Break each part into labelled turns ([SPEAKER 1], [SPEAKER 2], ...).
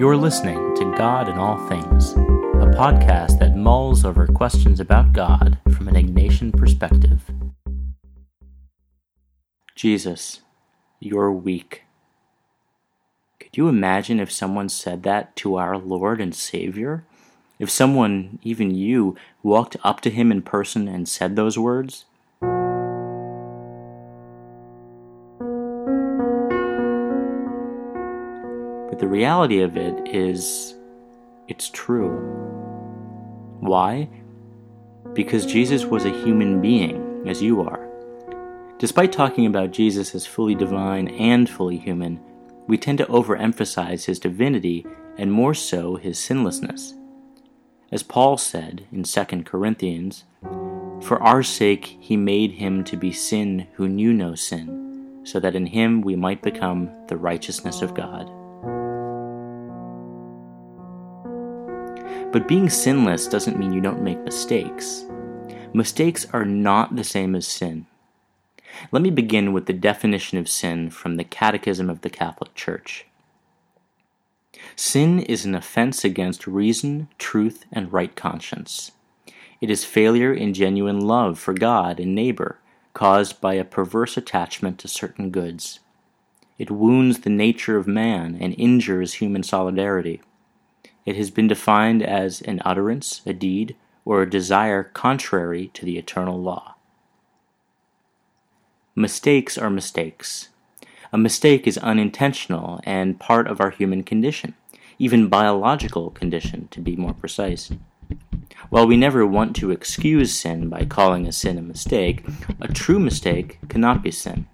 [SPEAKER 1] You're listening to God in All Things, a podcast that mulls over questions about God from an Ignatian perspective. Jesus, you're weak. Could you imagine if someone said that to our Lord and Savior? If someone, even you, walked up to him in person and said those words? But the reality of it is, it's true. Why? Because Jesus was a human being, as you are. Despite talking about Jesus as fully divine and fully human, we tend to overemphasize his divinity and more so his sinlessness. As Paul said in 2 Corinthians, For our sake he made him to be sin who knew no sin, so that in him we might become the righteousness of God. But being sinless doesn't mean you don't make mistakes. Mistakes are not the same as sin. Let me begin with the definition of sin from the Catechism of the Catholic Church. Sin is an offense against reason, truth, and right conscience. It is failure in genuine love for God and neighbor, caused by a perverse attachment to certain goods. It wounds the nature of man and injures human solidarity. It has been defined as an utterance, a deed, or a desire contrary to the eternal law. Mistakes are mistakes. A mistake is unintentional and part of our human condition, even biological condition, to be more precise. While we never want to excuse sin by calling a sin a mistake, a true mistake cannot be sin.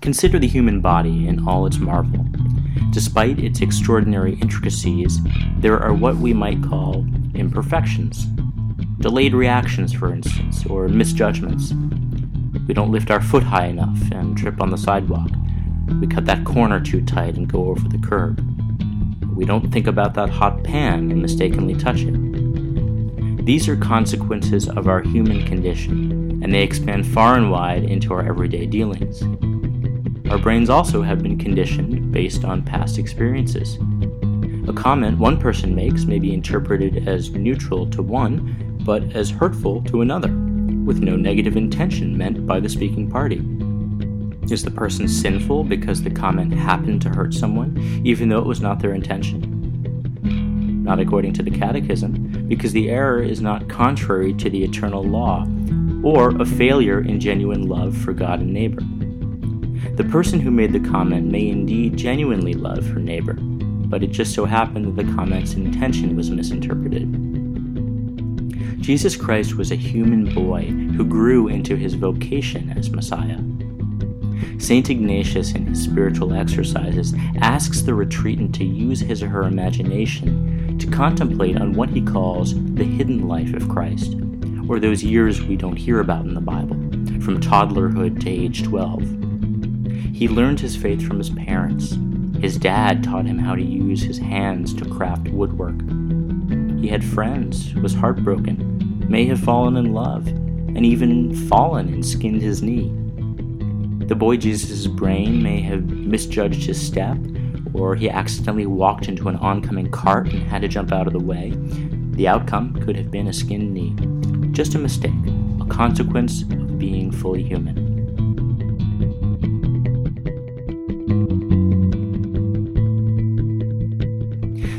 [SPEAKER 1] Consider the human body in all its marvel. Despite its extraordinary intricacies, there are what we might call imperfections. Delayed reactions, for instance, or misjudgments. We don't lift our foot high enough and trip on the sidewalk. We cut that corner too tight and go over the curb. We don't think about that hot pan and mistakenly touch it. These are consequences of our human condition, and they expand far and wide into our everyday dealings. Our brains also have been conditioned based on past experiences. A comment one person makes may be interpreted as neutral to one, but as hurtful to another with no negative intention meant by the speaking party. Is the person sinful because the comment happened to hurt someone, even though it was not their intention? Not according to the Catechism, because the error is not contrary to the eternal law, or a failure in genuine love for God and neighbor. The person who made the comment may indeed genuinely love her neighbor, but it just so happened that the comment's intention was misinterpreted. Jesus Christ was a human boy who grew into his vocation as Messiah. St. Ignatius, in his spiritual exercises, asks the retreatant to use his or her imagination to contemplate on what he calls the hidden life of Christ, or those years we don't hear about in the Bible, from toddlerhood to age 12. He learned his faith from his parents. His dad taught him how to use his hands to craft woodwork. He had friends, was heartbroken, may have fallen in love, and even fallen and skinned his knee. The boy Jesus' brain may have misjudged his step, or he accidentally walked into an oncoming cart and had to jump out of the way. The outcome could have been a skinned knee. Just a mistake, a consequence of being fully human.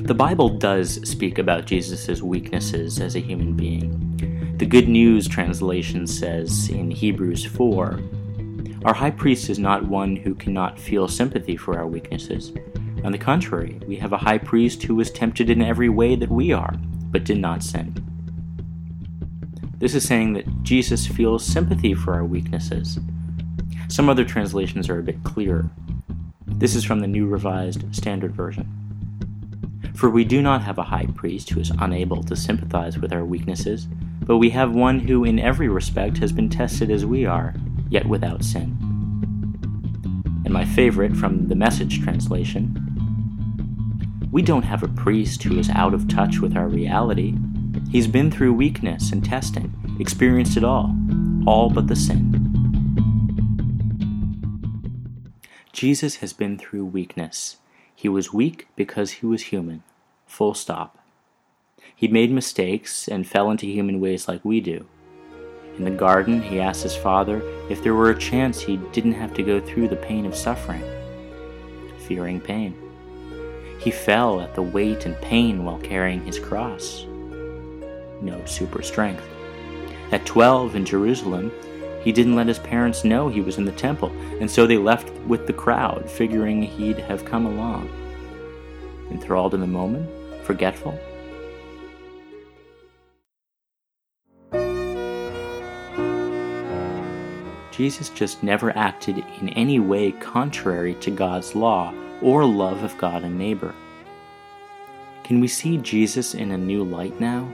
[SPEAKER 1] The Bible does speak about Jesus' weaknesses as a human being. The Good News translation says in Hebrews 4 Our high priest is not one who cannot feel sympathy for our weaknesses. On the contrary, we have a high priest who was tempted in every way that we are, but did not sin. This is saying that Jesus feels sympathy for our weaknesses. Some other translations are a bit clearer. This is from the New Revised Standard Version. For we do not have a high priest who is unable to sympathize with our weaknesses but we have one who in every respect has been tested as we are, yet without sin. And my favorite from the message translation We don't have a priest who is out of touch with our reality. He's been through weakness and testing, experienced it all, all but the sin. Jesus has been through weakness. He was weak because he was human. Full stop. He made mistakes and fell into human ways like we do. In the garden, he asked his father if there were a chance he didn't have to go through the pain of suffering, fearing pain. He fell at the weight and pain while carrying his cross. No super strength. At 12 in Jerusalem, he didn't let his parents know he was in the temple, and so they left with the crowd, figuring he'd have come along. Enthralled in the moment, forgetful, Jesus just never acted in any way contrary to God's law or love of God and neighbor. Can we see Jesus in a new light now?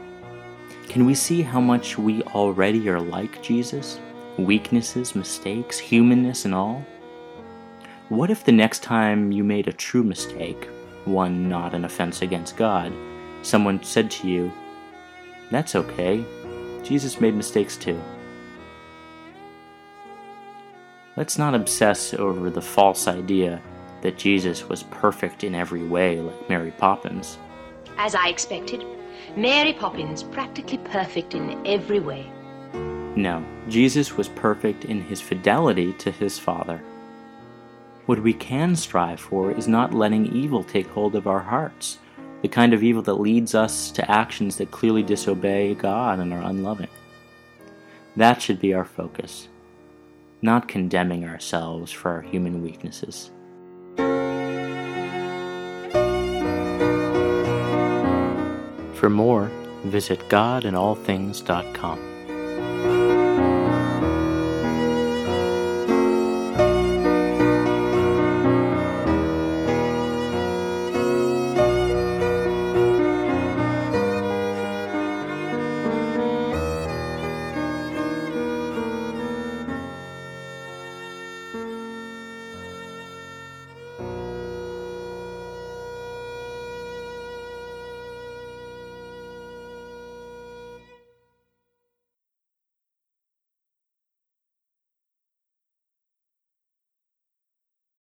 [SPEAKER 1] Can we see how much we already are like Jesus? Weaknesses, mistakes, humanness, and all? What if the next time you made a true mistake, one not an offense against God, someone said to you, That's okay, Jesus made mistakes too? Let's not obsess over the false idea that Jesus was perfect in every way like Mary Poppins.
[SPEAKER 2] As I expected, Mary Poppins practically perfect in every way.
[SPEAKER 1] No, Jesus was perfect in his fidelity to his Father. What we can strive for is not letting evil take hold of our hearts, the kind of evil that leads us to actions that clearly disobey God and are unloving. That should be our focus not condemning ourselves for our human weaknesses. For more, visit godinallthings.com.